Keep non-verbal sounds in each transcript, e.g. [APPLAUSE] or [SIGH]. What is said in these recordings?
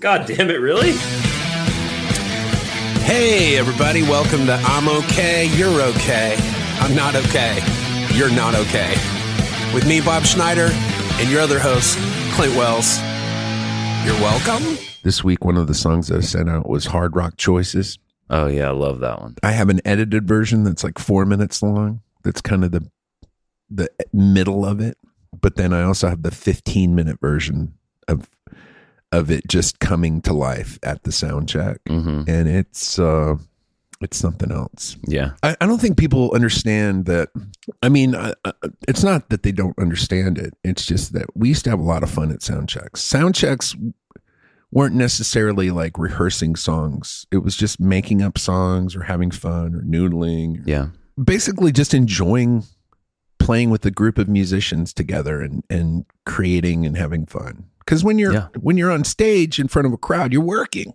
God damn it, really? Hey, everybody, welcome to I'm Okay, You're Okay. I'm not okay. You're not okay. With me, Bob Schneider, and your other host, Clint Wells. You're welcome. This week, one of the songs that I sent out was Hard Rock Choices. Oh yeah, I love that one. I have an edited version that's like four minutes long. That's kind of the the middle of it. But then I also have the 15 minute version of of it just coming to life at the sound check. hmm And it's uh it's something else. Yeah. I, I don't think people understand that. I mean, I, I, it's not that they don't understand it. It's just that we used to have a lot of fun at sound checks. Sound checks weren't necessarily like rehearsing songs. It was just making up songs or having fun or noodling. Yeah. Basically, just enjoying playing with a group of musicians together and and creating and having fun. Because when you're Yeah. when you're on stage in front of a crowd, you're working.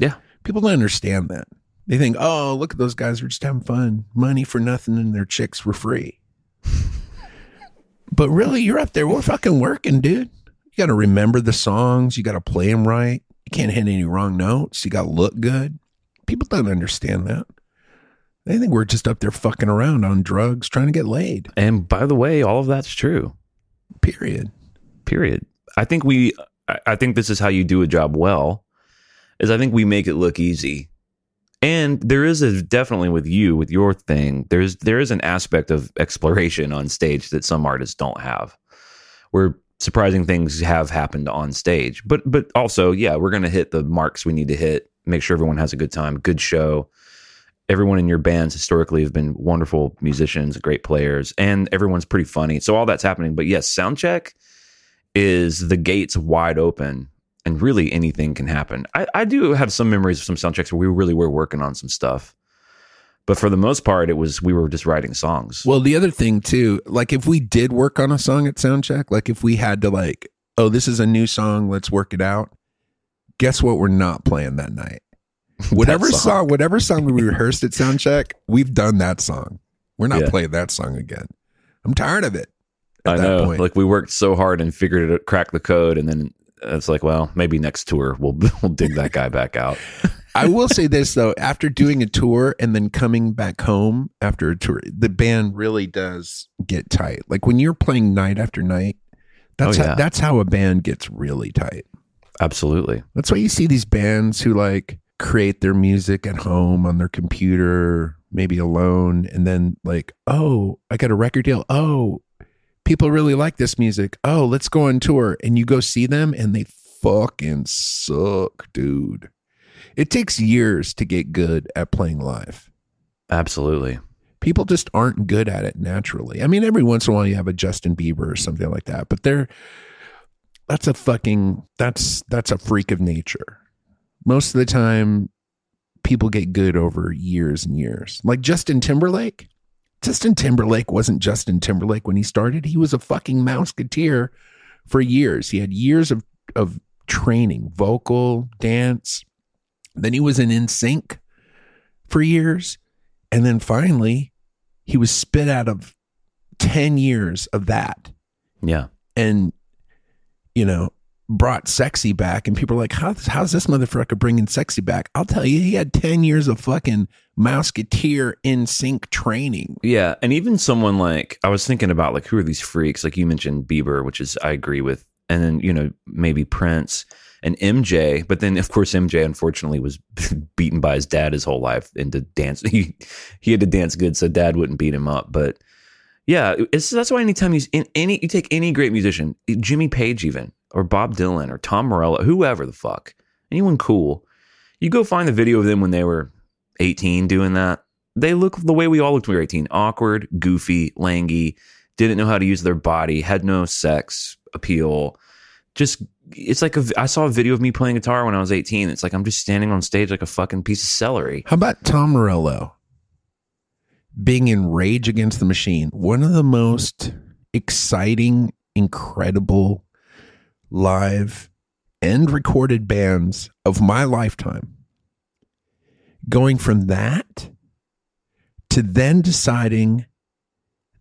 Yeah. People don't understand that. They think, oh, look at those guys. They're just having fun. Money for nothing and their chicks for free. but really, you're up there. We're fucking working, dude. You got to remember the songs. You got to play them right. You can't hit any wrong notes. You got to look good. People don't understand that. They think we're just up there fucking around on drugs trying to get laid, And by the way, all of that's true. period. Period. I think we. I- think this is how you do a job well. Is I think we make it look easy. And there is a definitely with you with your thing. There's there is an aspect of exploration on stage that some artists don't have, where surprising things have happened on stage. But but also, yeah, we're gonna hit the marks we need to hit. Make sure everyone has a good time, good show. Everyone in your bands historically have been wonderful musicians, great players, and everyone's pretty funny. So all that's happening. But yes, sound check is the gates wide open and really anything can happen. I, I do have some memories of some sound checks where we really were working on some stuff. But for the most part, it was we were just writing songs. Well, the other thing too, like if we did work on a song at soundcheck, like if we had to like, oh, this is a new song, let's work it out. Guess what? We're not playing that night. [LAUGHS] Whatever song. song. whatever song we rehearsed at soundcheck, we've done that song. We're not Yeah. playing that song again. I'm tired of it. At I that know. point. Like we worked so hard and figured it, cracked the code, and then it's like, well, maybe next tour we'll [LAUGHS] we'll dig that guy back out. I will say this though, after doing a tour and then coming back home after a tour, the band really does get tight. Like when you're playing night after night, that's Oh, how, that's how a band gets really tight. Absolutely. That's why you see these bands who like create their music at home on their computer, maybe alone, and then like, oh, I got a record deal. Oh, people really like this music. Oh, let's go on tour. And you go see them and they fucking suck, dude. It takes years to get good at playing live. Absolutely. People just aren't good at it naturally. I mean, every once in a while you have a Justin Bieber or something like that, but they're that's a fucking that's that's a freak of nature. Most of the time people get good over years and years. Like Justin Timberlake. Justin Timberlake wasn't Justin Timberlake when he started. He was a fucking mouseketeer for years. He had years of of training, vocal, dance. Then he was in NSYNC for years. And then finally, he was spit out of 10 years of that Yeah. and, you know, brought sexy back. And people are like, How, how's this motherfucker bringing sexy back? I'll tell you, he had 10 years of fucking Mouseketeer in sync training. Yeah, and even someone like I was thinking about like who are these freaks? Like you mentioned Bieber, which is I agree with, and then you know maybe Prince and MJ, but then of course MJ unfortunately was [LAUGHS] beaten by his dad his whole life into dance. [LAUGHS] He he had to dance good so dad wouldn't beat him up. But yeah, that's why anytime you in any you take any great musician, Jimmy Page even or Bob Dylan or Tom Morello, whoever the fuck, anyone cool, you go find the video of them when they were 18 doing that. They look the way we all looked when we were 18 awkward, goofy, langy, didn't know how to use their body, had no sex appeal. Just, it's like a, I saw a video of me playing guitar when I was 18. It's like I'm just standing on stage like a fucking piece of celery. How about Tom Morello being in Rage Against the Machine? One of the most exciting, incredible live and recorded bands of my lifetime. Going from that to then deciding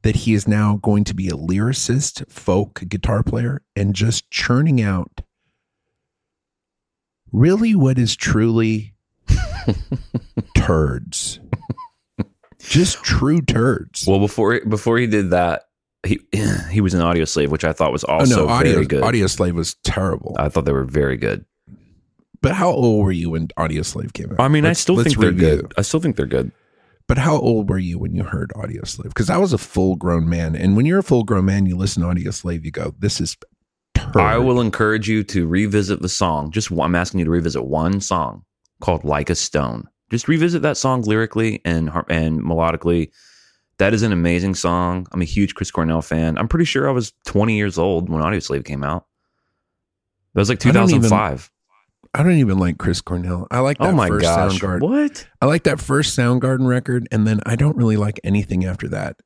that he is now going to be a lyricist, folk guitar player, and just churning out really what is truly [LAUGHS] turds. Just true turds. Well, before before he did that, he [CLEARS THROAT] he was an audio slave, which I thought was oh also no, audio very good. Audioslave was terrible. I thought they were very good. But how old were you when Audioslave came out? I mean, Let's- I still think they're review. good. I still think they're good. But how old were you when you heard Audioslave? Because I was a full grown man, and when you're a full grown man, you listen to Audioslave, you go, "This is." Turd. I will encourage you to revisit the song. Just I'm asking you to revisit one song called "Like a Stone." Just revisit that song lyrically and and melodically. That is an amazing song. I'm a huge Chris Cornell fan. I'm pretty sure I was 20 years old when Audioslave came out. That was like I 2005. I don't even like Chris Cornell. I like that Oh my first gosh! Soundgarden. What? I like that first Soundgarden record, and then I don't really like anything after that.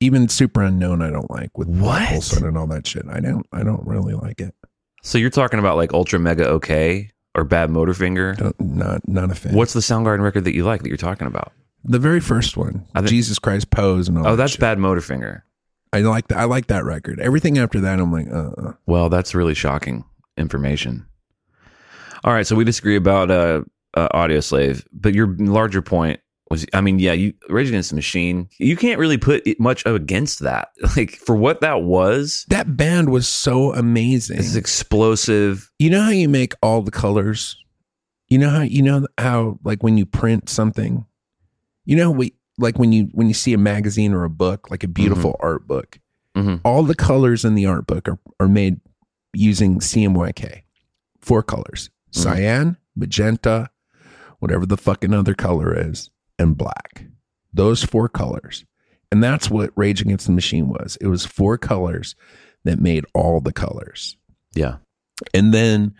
Even Superunknown, I don't like with What? And all that shit. I don't. I don't really like it. So you're talking about like Ultramega OK or Bad Motorfinger? Don't, not not a fan. What's the Soundgarden record that you like that you're talking about? the very first one? Think- Jesus Christ Pose and all. Oh, that that's shit. Bad Motorfinger. I like that. I like that record. Everything after that, I'm like, uh, uh. Well, that's really shocking information. All right, so we disagree about uh, uh, Audio Slave, but your larger point was, I mean, yeah, you Rage Against the Machine. You can't really put it much against that. [LAUGHS] Like for what that was, that band was so amazing. it's explosive. you know how you make all the colors you know how you know how like when you print something you know we like when you when you see a magazine or a book like a beautiful art book Mhm. all the colors in the art book are, are made using cmyk four colors. Cyan magenta whatever the fucking other color is and black those four colors and that's what rage against the machine was it was four colors that made all the colors Yeah, and then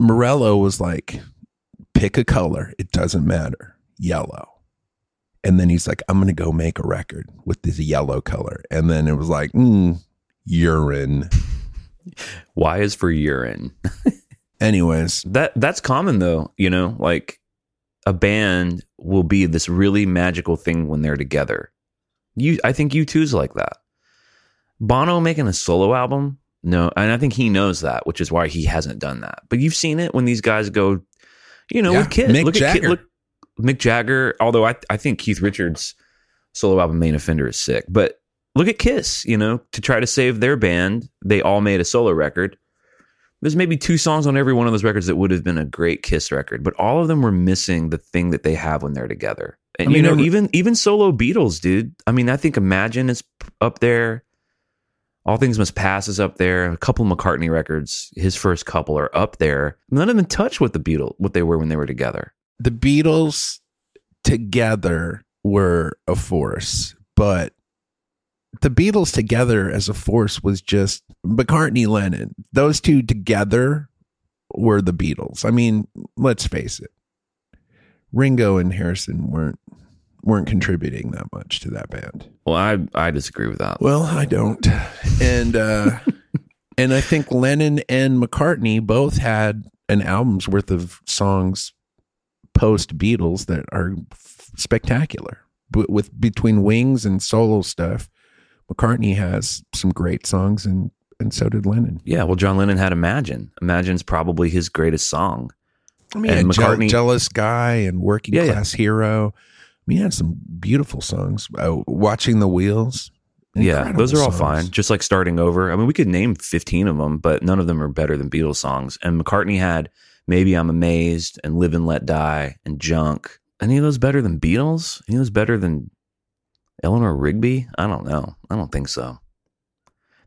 Morello was like, pick a color. It doesn't matter. Yellow. And then he's like, I'm going to go make a record with this yellow color. And then it was like, mm, urine. [LAUGHS] Y is for urine. [LAUGHS] Anyways, That that's common though, you know, like a band will be this really magical thing when they're together. You I think U2's like that. Bono making a solo album? No, and I think he knows that, which is why he hasn't done that. But you've seen it when these guys go, you know, Yeah, with Kid. Mick look at Kid, Jagger. look Mick Jagger, although I I think Keith Richards solo album Main Offender is sick. But look at Kiss, you know, to try to save their band, they all made a solo record there's maybe two songs on every one of those records that would have been a great Kiss record, but all of them were missing the thing that they have when they're together. And I mean, you know, even even solo Beatles, dude. I mean, I think Imagine is up there. All Things Must Pass is up there. A couple McCartney records, his first couple are up there. None of them touch what the Beatles what they were when they were together. the Beatles together were a force, but the Beatles together as a force was just McCartney, Lennon. Those two together were the Beatles. I mean, let's face it. Ringo and Harrison weren't weren't contributing that much to that band. Well, I I disagree with that. Well, I don't. And uh [LAUGHS] and I think Lennon and McCartney both had an album's worth of songs post Beatles that are f- spectacular. But with between Wings and solo stuff, McCartney has some great songs and and so did Lennon. Yeah, well, John Lennon had Imagine. Imagine's probably his greatest song. I mean, And McCartney- Jealous Guy and Working Yeah, yeah. Class Hero. I mean, he had some beautiful songs. Uh, Watching the Wheels. yeah, those are all songs. fine. Just like starting over. I mean, we could name 15 of them, but none of them are better than Beatles songs. And McCartney had Maybe I'm Amazed and Live and Let Die and Junk. Any of those better than Beatles? Any of those better than Eleanor Rigby? I don't know. I don't think so.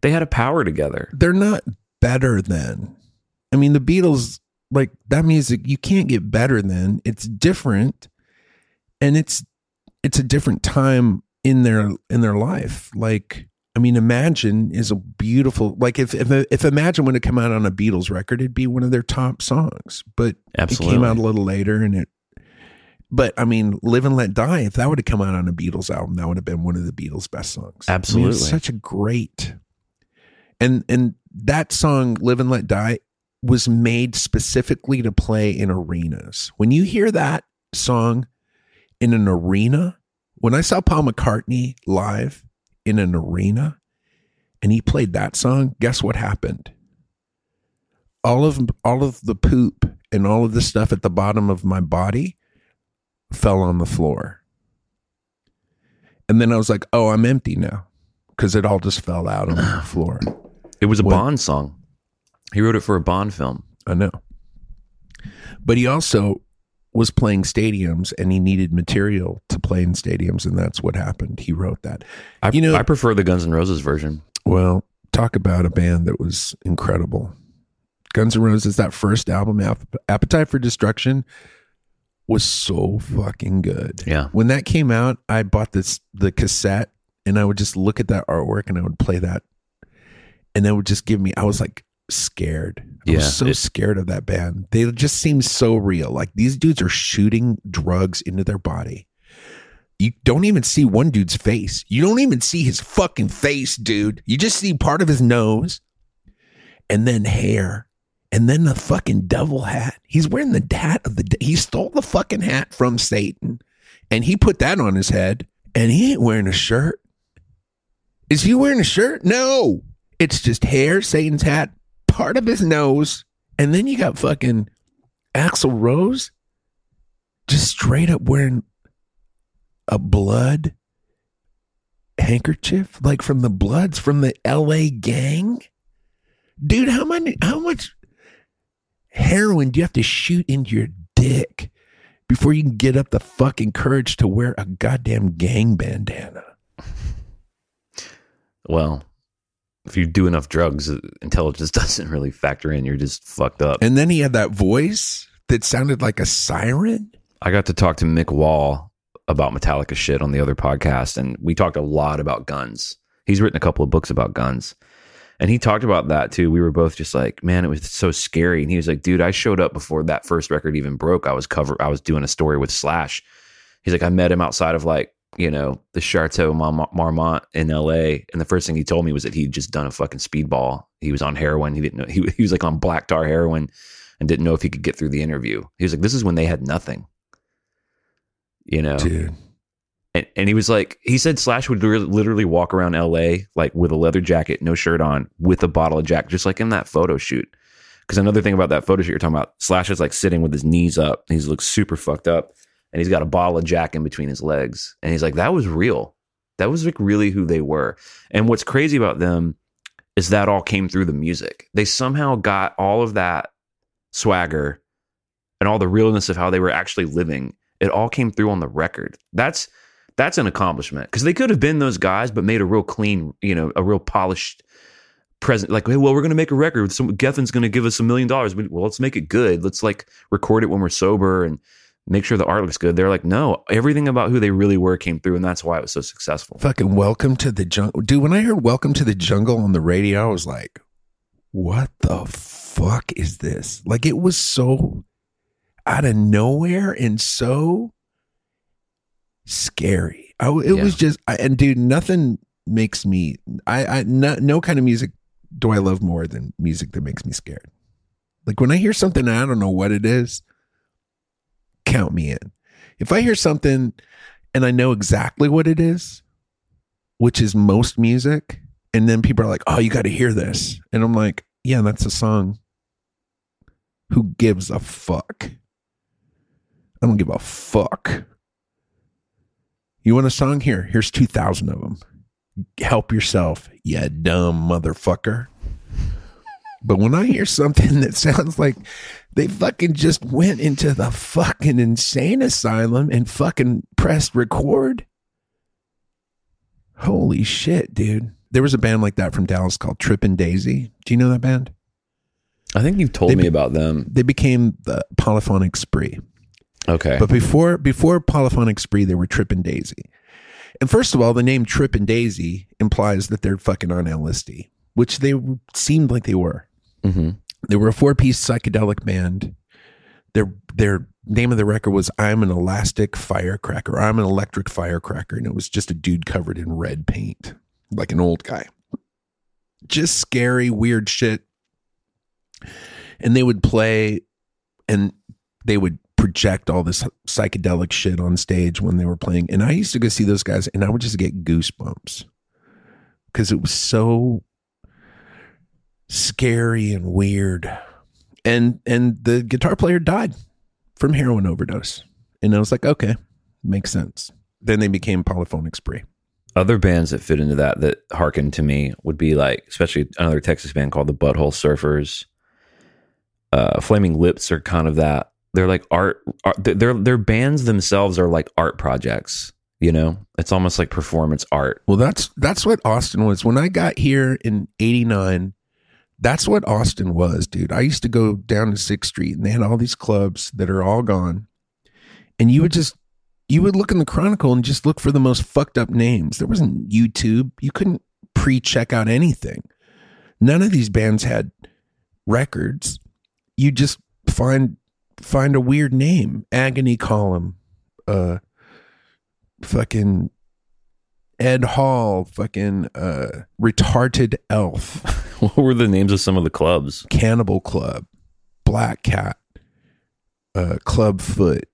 They had a power together. they're not better than. I mean, the Beatles, like that music, you can't get better than. It's different, and it's it's a different time in their in their life. Like, I mean, Imagine is a beautiful. Like, if if if Imagine would have come out on a Beatles record, it'd be one of their top songs. But Absolutely. it came out a little later, and it. But I mean, "Live and Let Die." If that would have come out on a Beatles album, that would have been one of the Beatles' best songs. I mean, Absolutely. such a great, and and that song "Live and Let Die" was made specifically to play in arenas. When you hear that song in an arena, when I saw Paul McCartney live in an arena, and he played that song, guess what happened? All of all of the poop and all of the stuff at the bottom of my body fell on the floor. And then I was like, oh, I'm empty now because it all just fell out on the [SIGHS] floor. It was a What- Bond song. He wrote it for a Bond film. I know. But he also was playing stadiums and he needed material to play in stadiums. And that's what happened. He wrote that. I, You know- I prefer the Guns N' Roses version. Well, talk about a band that was incredible. Guns N' Roses, that first album, Appetite for Destruction, was so fucking good. Yeah. When that came out, I bought this the cassette and I would just look at that artwork and I would play that. And that would just give me I was like scared. I Yeah, was so it- scared of that band. They just seemed so real. Like these dudes are shooting drugs into their body. You don't even see one dude's face. You don't even see his fucking face, dude. You just see part of his nose and then hair and then the fucking devil hat. He's wearing the hat of the he stole the fucking hat from Satan and he put that on his head and he ain't wearing a shirt. Is he wearing a shirt? No. It's just hair, Satan's hat, part of his nose, and then you got fucking Axl Rose just straight up wearing a blood handkerchief, like from the Bloods from the LA gang. Dude, how many how much heroin do you have to shoot into your dick before you can get up the fucking courage to wear a goddamn gang bandana? Well, if you do enough drugs, uh, intelligence [LAUGHS] doesn't really factor in. You're just fucked up. And then he had that voice that sounded like a siren. I got to talk to Mick Wall about Metallica shit on the other podcast, and we talked a lot about guns. He's written a couple of books about guns. And he talked about that too. We were both just like, man, it was so scary. And he was like, dude, I showed up before that first record even broke. I was cover I was doing a story with Slash. He's like, I met him outside of like, you know, the Chateau Marmont in LA. And the first thing he told me was that he'd just done a fucking speedball. He was on heroin. He didn't know he, [LAUGHS] he was like on black tar heroin and didn't know if he could get through the interview. He was like, This is when they had nothing. You know, Dude. And, and he was like, he said Slash would re- literally walk around LA like with a leather jacket, no shirt on, with a bottle of Jack, just like in that photo shoot. Because another thing about that photo shoot you're talking about, Slash is like sitting with his knees up. He looks super fucked up, and he's got a bottle of Jack in between his legs. And he's like, that was real. That was like really who they were. And what's crazy about them is that all came through the music. They somehow got all of that swagger and all the realness of how they were actually living. It all came through on the record. That's that's an accomplishment because they could have been those guys, but made a real clean, you know, a real polished present. Like, hey, well, we're going to make a record. Some going to give us a million dollars. Well, let's make it good. Let's like record it when we're sober and make sure the art looks good. They're like, no, everything about who they really were came through, and that's why it was so successful. Fucking welcome to the jungle. Dude, when I heard welcome to the jungle on the radio, I was like, what the fuck is this? Like, it was so out of nowhere and so scary. I, it Yeah. was just, I, and dude, nothing makes me, I, I, no, no kind of music do I love more than music that makes me scared. Like when I hear something, I don't know what it is, count me in. If I hear something and I know exactly what it is, which is most music, and then people are like, "Oh, you got to hear this," and I'm like, "Yeah, that's a song." Who gives a fuck? I don't give a fuck. You want a song? Here, here's two thousand of them. Help yourself, you dumb motherfucker. But when I hear something that sounds like they fucking just went into the fucking insane asylum and fucking pressed record. Holy shit, dude. There was a band like that from Dallas called Trippin' Daisy. Do you know that band? I think you've told They me be- about them. They became the Polyphonic Spree. Okay. But before before Polyphonic Spree, they were Trippin' Daisy. And first of all, the name Trippin' Daisy implies that they're fucking on LSD, which they seemed like they were. hmm They were a four piece psychedelic band. Their their name of the record was "I'm an Elastic Firecracker." I'm an electric firecracker, and it was just a dude covered in red paint, like an old guy. Just scary, weird shit. And they would play, and they would project all this psychedelic shit on stage when they were playing. And I used to go see those guys, and I would just get goosebumps because it was so scary and weird and and the guitar player died from heroin overdose. And I was like, okay, makes sense. Then they became Polyphonic Spree. Other bands that fit into that that harken to me would be like, especially another Texas band called the Butthole Surfers. Uh, Flaming Lips are kind of that. They're like art. art their their bands themselves are like art projects. You know, it's almost like performance art. Well, that's that's what Austin was. When I got here in '89, that's what Austin was, dude. I used to go down to Sixth Street, and they had all these clubs that are all gone, and you would just you would look in the Chronicle and just look for the most fucked up names. There wasn't YouTube. You couldn't pre-check out anything. None of these bands had records. You just find find a weird name, Agony Column, uh, fucking Ed Hall, fucking uh, retarded elf, [LAUGHS] what were the names of some of the clubs? Cannibal Club, Black Cat, uh, Club Foot,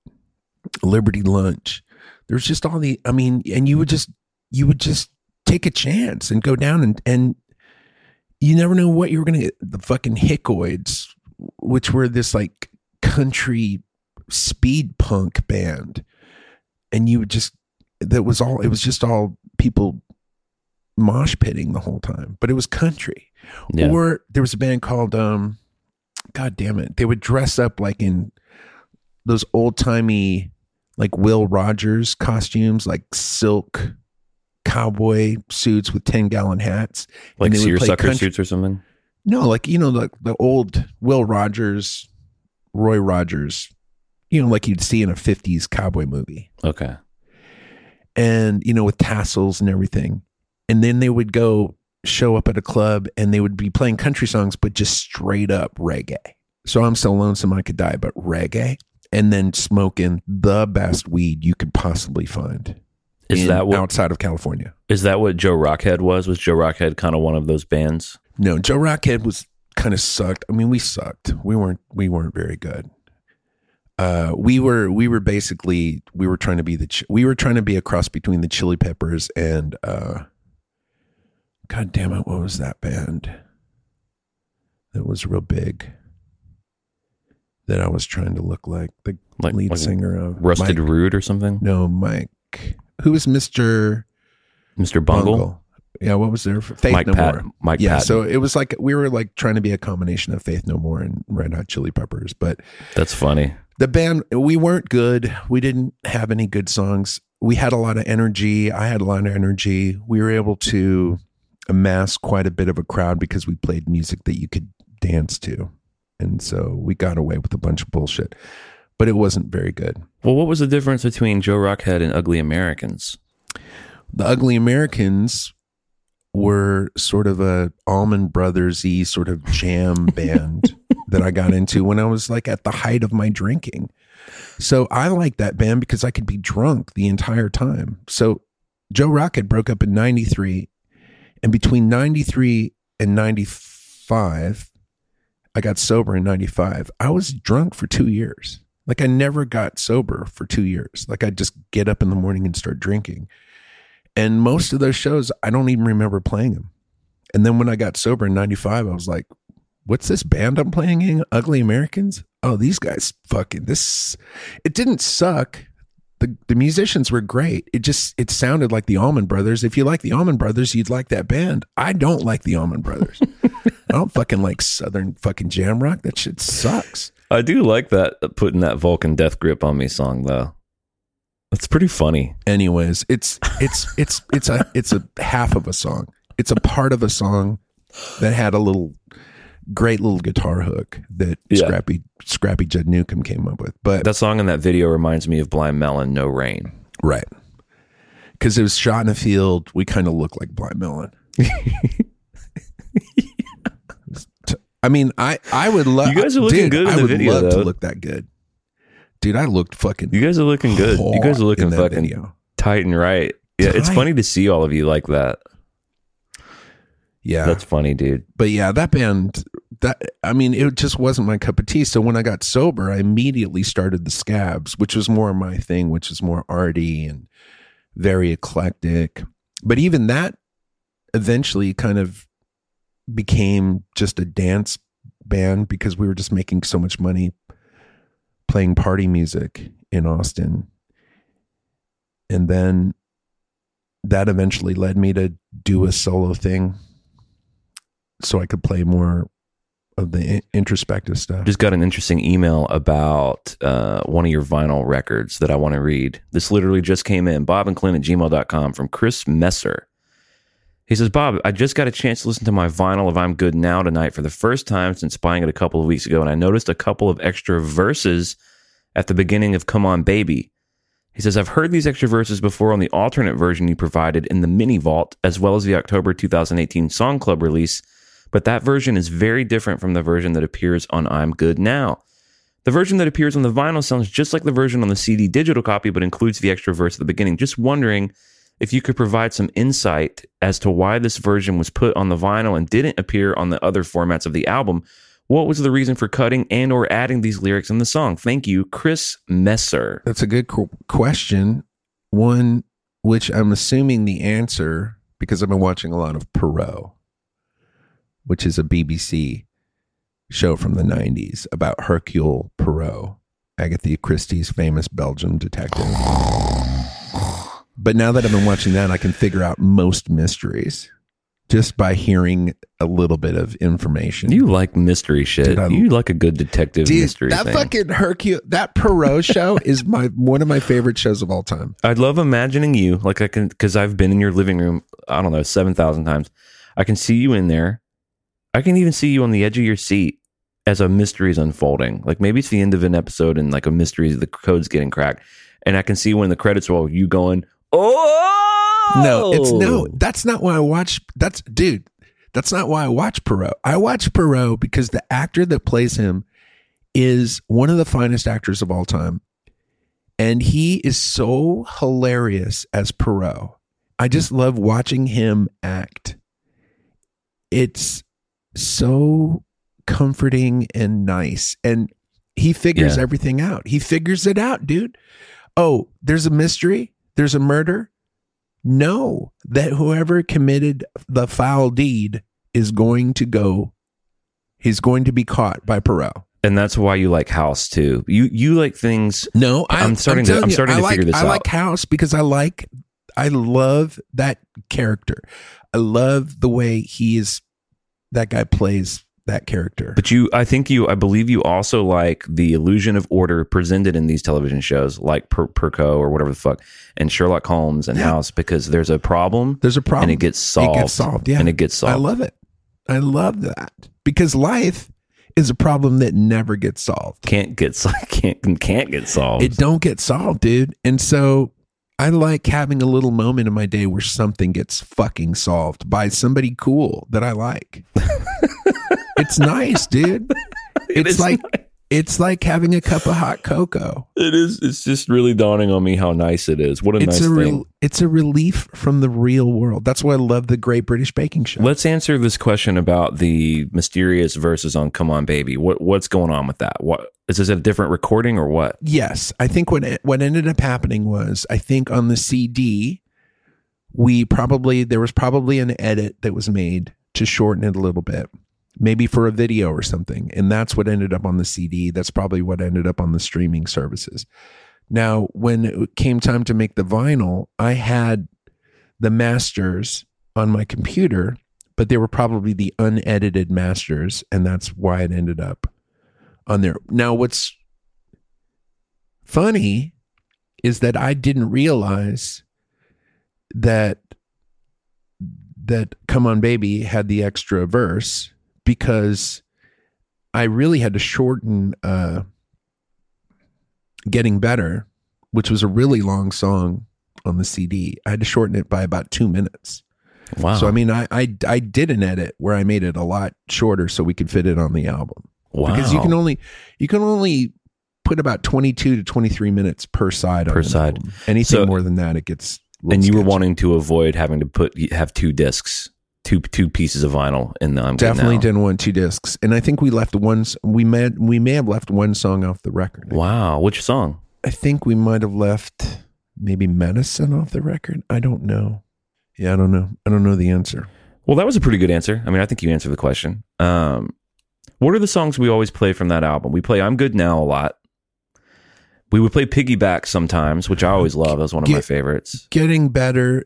Liberty Lunch. There's just all the. I mean, and you would just you would just take a chance and go down and and you never know what you were gonna get. The fucking Hickoids, which were this like country speed punk band, and you would just that was all. It was just all people mosh pitting the whole time, but it was country. Yeah. Or there was a band called um God damn it. They would dress up like in those old timey like Will Rogers costumes, like silk cowboy suits with 10 gallon hats. Like seersucker suits or something? No, like you know, like the old Will Rogers, Roy Rogers, you know, like you'd see in a 50s cowboy movie. Okay. and you know with tassels and everything and then they would go show up at a club and they would be playing country songs but just straight up reggae so i'm so lonesome i could die but reggae and then smoking the best weed you could possibly find Is in- that what outside of california is that what Joe Rockhead was? Was Joe Rockhead kind of one of those bands? no joe rockhead was kind of sucked i mean we sucked we weren't we weren't very good uh, we were we were basically we were trying to be the ch- we were trying to be a cross between the Chili Peppers and uh, God damn it, what was that band that was real big that I was trying to look like the Like, lead like singer of Rusted Mike, Root or something? No, Mike. Who was Mister Mr. Bungle? Yeah, what was there? Faith Mike No Pat More. Mike yeah, Patton. so it was like we were like trying to be a combination of Faith No More and Red Hot Chili Peppers, but That's funny. the band we weren't good we didn't have any good songs we had a lot of energy i had a lot of energy we were able to amass quite a bit of a crowd because we played music that you could dance to and so we got away with a bunch of bullshit but it wasn't very good Well, what was the difference between Joe Rockhead and Ugly Americans? the ugly americans were sort of a Allman Brothers-y sort of jam [LAUGHS] band that I got into when I was like at the height of my drinking. So I liked that band because I could be drunk the entire time. So Joe Rockhead broke up in 93 and between 93 and 95 I got sober in 95. I was drunk for 2 years. Like I never got sober for 2 years. Like I'd just get up in the morning and start drinking. And most of those shows, I don't even remember playing them. And then when I got sober in 95, I was like, what's this band I'm playing in? Ugly Americans? Oh, these guys fucking this. It didn't suck. The, the musicians were great. It just, it sounded like the Allman Brothers. If you like the Allman Brothers, you'd like that band. I don't like the Allman Brothers. [LAUGHS] I don't fucking like Southern fucking jam rock. That shit sucks. I do like that uh, putting that Vulcan Death Grip on me song though. That's pretty funny. anyways it's it's it's it's a it's a half of a song it's a part of a song that had a little great little guitar hook that Yeah. scrappy scrappy jud newcomb came up with but That song in that video reminds me of Blind Melon, No Rain. right because it was shot in a field we kind of look like blind melon [LAUGHS] i mean i i would love You guys are looking good in i the would video, love though. to look that good dude i looked fucking You guys are looking good. You guys are looking fucking video. tight and right. Yeah, it's funny to see all of you like that. yeah That's funny, dude. but yeah, that band that I mean, it just wasn't my cup of tea. So when I got sober, I immediately started the Scabs, which was more my thing, which is more arty and very eclectic. But even that eventually kind of became just a dance band because we were just making so much money playing party music in Austin. And then that eventually led me to do a solo thing so I could play more of the in- introspective stuff. Just got an interesting email about uh, one of your vinyl records that I want to read. This literally just came in. Bob and Clint at gmail.com from Chris Messer. He says, Bob, I just got a chance to listen to my vinyl of I'm Good Now tonight for the first time since buying it a couple of weeks ago, and I noticed a couple of extra verses at the beginning of Come On Baby. He says, I've heard these extra verses before on the alternate version you provided in the mini vault, as well as the October 2018 Song Club release, but that version is very different from the version that appears on I'm Good Now. The version that appears on the vinyl sounds just like the version on the CD digital copy, but includes the extra verse at the beginning. Just wondering if you could provide some insight as to why this version was put on the vinyl and didn't appear on the other formats of the album. What was the reason for cutting and or adding these lyrics in the song? Thank you, Chris Messer. That's a good qu- question. One which I'm assuming the answer because I've been watching a lot of Poirot, which is a BBC show from the 90s about Hercule Poirot, Agatha Christie's famous Belgian detective. But now that I've been watching that, I can figure out most mysteries just by hearing a little bit of information. You like mystery shit. Dude, I- you like a good detective Dude, mystery that thing. fucking Hercule, that Poirot show [LAUGHS] is my one of my favorite shows of all time. I love imagining you like I can because I've been in your living room. I don't know seven thousand times. I can see you in there. I can even see you on the edge of your seat as a mystery is unfolding. Like maybe it's the end of an episode and like a mystery, the code's getting cracked, and I can see when the credits roll, you going, "Oh No, it's no. That's not why I watch. That's dude. That's not why I watch Poirot. I watch Poirot because the actor that plays him is one of the finest actors of all time, and he is so hilarious as Poirot. I just love watching him act. It's so comforting and nice, and he figures Yeah. everything out. He figures it out, dude. Oh, there's a mystery. There's a murder know that whoever committed the foul deed is going to go he's going to be caught by Poirot. and that's why you like House too. You you like things. No, I, I'm starting to- I'm you, starting I to like, figure this I out. I like House because I like I love that character. I love the way he is that guy plays that character. But you, I think you, I believe you also like the illusion of order presented in these television shows, like per- Perco or whatever the fuck, and Sherlock Holmes and Yeah. House, because there's a problem There's a problem. and it gets solved. It gets solved. Yeah. and it gets solved. I love it. I love that. Because life is a problem that never gets solved. can't get sol- [LAUGHS] can't can't get solved. it don't get solved, dude. And so I like having a little moment in my day where something gets fucking solved by somebody cool that I like. [LAUGHS] it's nice, dude. [LAUGHS] It's is like it's like having a cup of hot cocoa. it is. It's just really dawning on me how nice it is. What a It's nice a thing. it's a relief from the real world. That's why I love the Great British Baking Show. Let's answer this question about the mysterious verses on "Come On, Baby." What what's going on with that? What is this a different recording or what? Yes, I think what what ended up happening was I think on the CD we probably there was probably an edit that was made to shorten it a little bit, maybe for a video or something, and that's what ended up on the CD. That's probably what ended up on the streaming services. Now, when it came time to make the vinyl, I had the masters on my computer, but they were probably the unedited masters, and that's why it ended up on there. Now, what's funny is that I didn't realize that that come on baby had the extra verse because I really had to shorten uh getting better which was a really long song on the CD I had to shorten it by about 2 minutes Wow. so I mean I, I I did an edit where I made it a lot shorter so we could fit it on the album wow. because you can only you can only put about 22 to 23 minutes per side Per side. album. anything So- more than that it gets and you were wanting to avoid having to put have two discs, two two pieces of vinyl in the. I'm definitely Now. didn't want two discs and i think we left one we may we may have left one song off the record Wow, which song? i think we might have left maybe medicine off the record i don't know yeah i don't know i don't know the answer Well, that was a pretty good answer. I mean, I think you answered the question. Um, What are the songs we always play from that album? We play I'm Good Now a lot. We would play Piggyback sometimes, which I always love. That was one of my favorites. Getting better.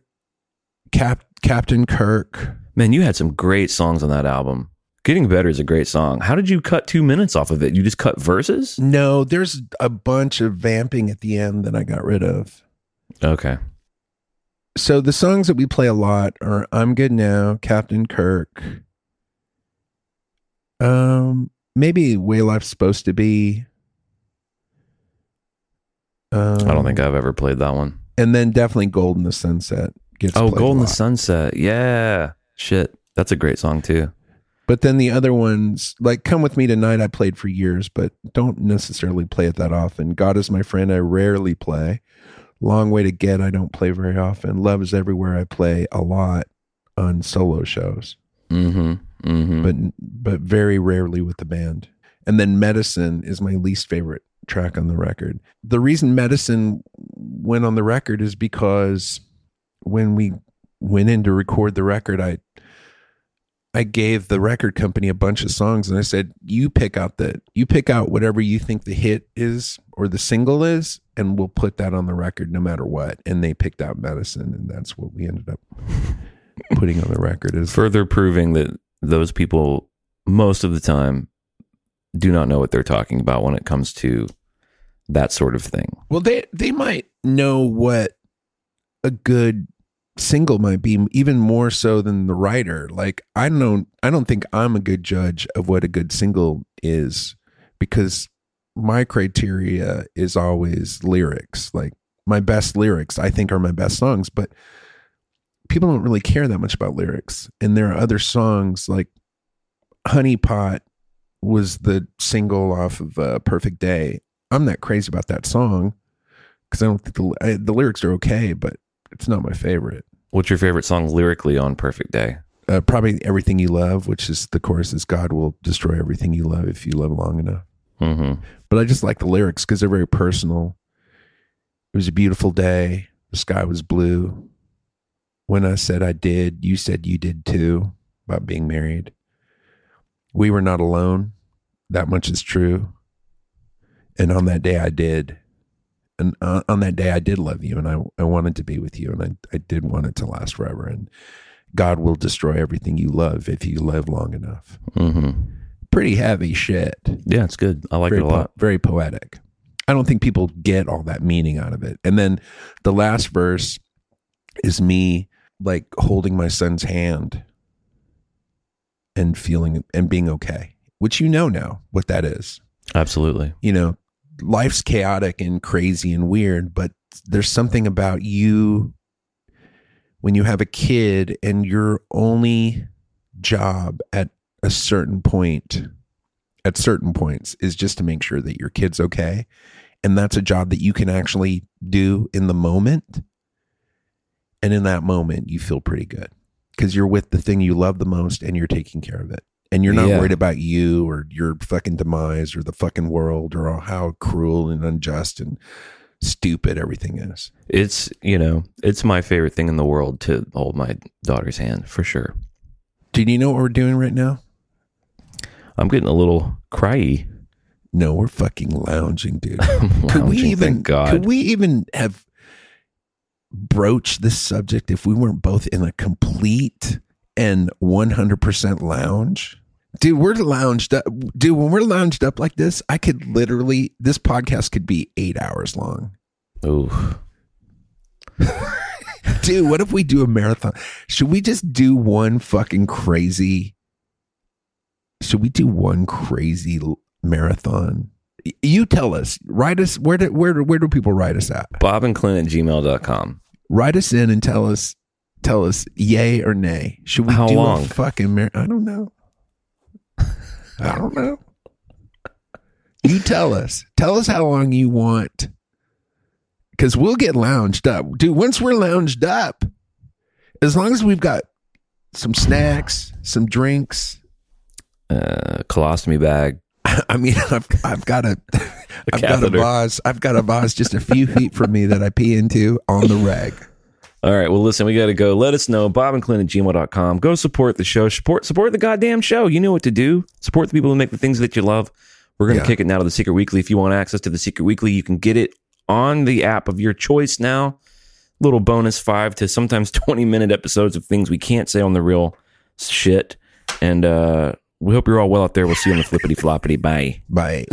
Cap Captain Kirk. Man, you had some great songs on that album. Getting Better is a great song. How did you cut two minutes off of it? You just cut verses? No, there's a bunch of vamping at the end that I got rid of. Okay. So the songs that we play a lot are "I'm Good Now," Captain Kirk, um, maybe "Way Life's Supposed to Be." Um, I don't think I've ever played that one. and then definitely "Gold in the Sunset" gets Oh, a Golden lot. Sunset. Yeah. Shit. That's a great song too. But then the other ones, like "Come with Me Tonight," I played for years, but don't necessarily play it that often. "God is My Friend," I rarely play. "Long Way to Get," I don't play very often. "Love Is Everywhere," I play a lot on solo shows. Mm-hmm. Mm-hmm. but but very rarely with the band. And then Medicine is my least favorite track on the record. The reason Medicine went on the record is because when we went in to record the record, I I gave the record company a bunch of songs and I said, "You pick out the you pick out whatever you think the hit is or the single is and we'll put that on the record no matter what." And they picked out Medicine and that's what we ended up [LAUGHS] putting on the record is Further proving that those people, most of the time, do not know what they're talking about when it comes to that sort of thing. Well, they they might know what a good single might be, even more so than the writer. Like I don't I don't think I'm a good judge of what a good single is because my criteria is always lyrics. Like my best lyrics, I think, are my best songs, but people don't really care that much about lyrics. And there are other songs like Honey Pot was the single off of uh, Perfect Day. I'm not crazy about that song because I don't think the I, the lyrics are okay, but it's not my favorite. What's your favorite song lyrically on Perfect Day? Uh, probably everything you love, which is the chorus is God will destroy everything you love if you love long enough. Mm-hmm. But I just like the lyrics because they're very personal. It was a beautiful day. The sky was blue. When I said I did, you said you did too about being married. We were not alone. That much is true. And on that day, I did. And uh, on that day, I did love you and I, I wanted to be with you and I, I did want it to last forever. And God will destroy everything you love if you live long enough. Mm-hmm. Pretty heavy shit Yeah, it's good. I like very it a lot. po- very poetic. I don't think people get all that meaning out of it. And then the last verse is me like holding my son's hand and feeling and being okay, which you know now what that is. Absolutely. You know, life's chaotic and crazy and weird, but there's something about you when you have a kid and your only job at a certain point at certain points is just to make sure that your kid's okay. And that's a job that you can actually do in the moment. And in that moment you feel pretty good because you're with the thing you love the most and you're taking care of it and you're not Yeah. worried about you or your fucking demise or the fucking world or how cruel and unjust and stupid everything is It's, you know, it's my favorite thing in the world to hold my daughter's hand for sure. do you know what we're doing right now I'm getting a little cryy. no we're fucking lounging dude [LAUGHS] I'm could we even could we even have broached this subject if we weren't both in a complete and 100% lounge. Dude we're lounged up. Dude when we're lounged up like this i could literally this podcast could be eight hours long. Ooh. [LAUGHS] dude what if we do a marathon? Should we just do one fucking crazy should we do one crazy marathon? You tell us. Write us where do where do, where do people write us at? Bob and Clint at gmail.com. write us in and tell us tell us yay or nay. Should we How do long? a fucking mar- I don't know. I don't know. You tell us. Tell us how long you want. Cause we'll get lounged up. Dude, once we're lounged up, as long as we've got some snacks, some drinks. Uh, colostomy bag. [LAUGHS] I mean, I've I've got a [LAUGHS] I've got a catheter. vase. I've got a vase just a few feet from me that I pee into on the reg. All right. Well, listen, we got to go. Let us know. Bob and Clint at gmail.com. Go support the show. Support, support the goddamn show. You know what to do. Support the people who make the things that you love. We're going to Yeah. kick it now to the Secret Weekly. If you want access to the Secret Weekly, you can get it on the app of your choice now. Little bonus five to sometimes [LAUGHS] 20 minute episodes of things we can't say on the real shit. And uh, we hope you're all well out there. We'll see you on the flippity floppity. Bye. Bye.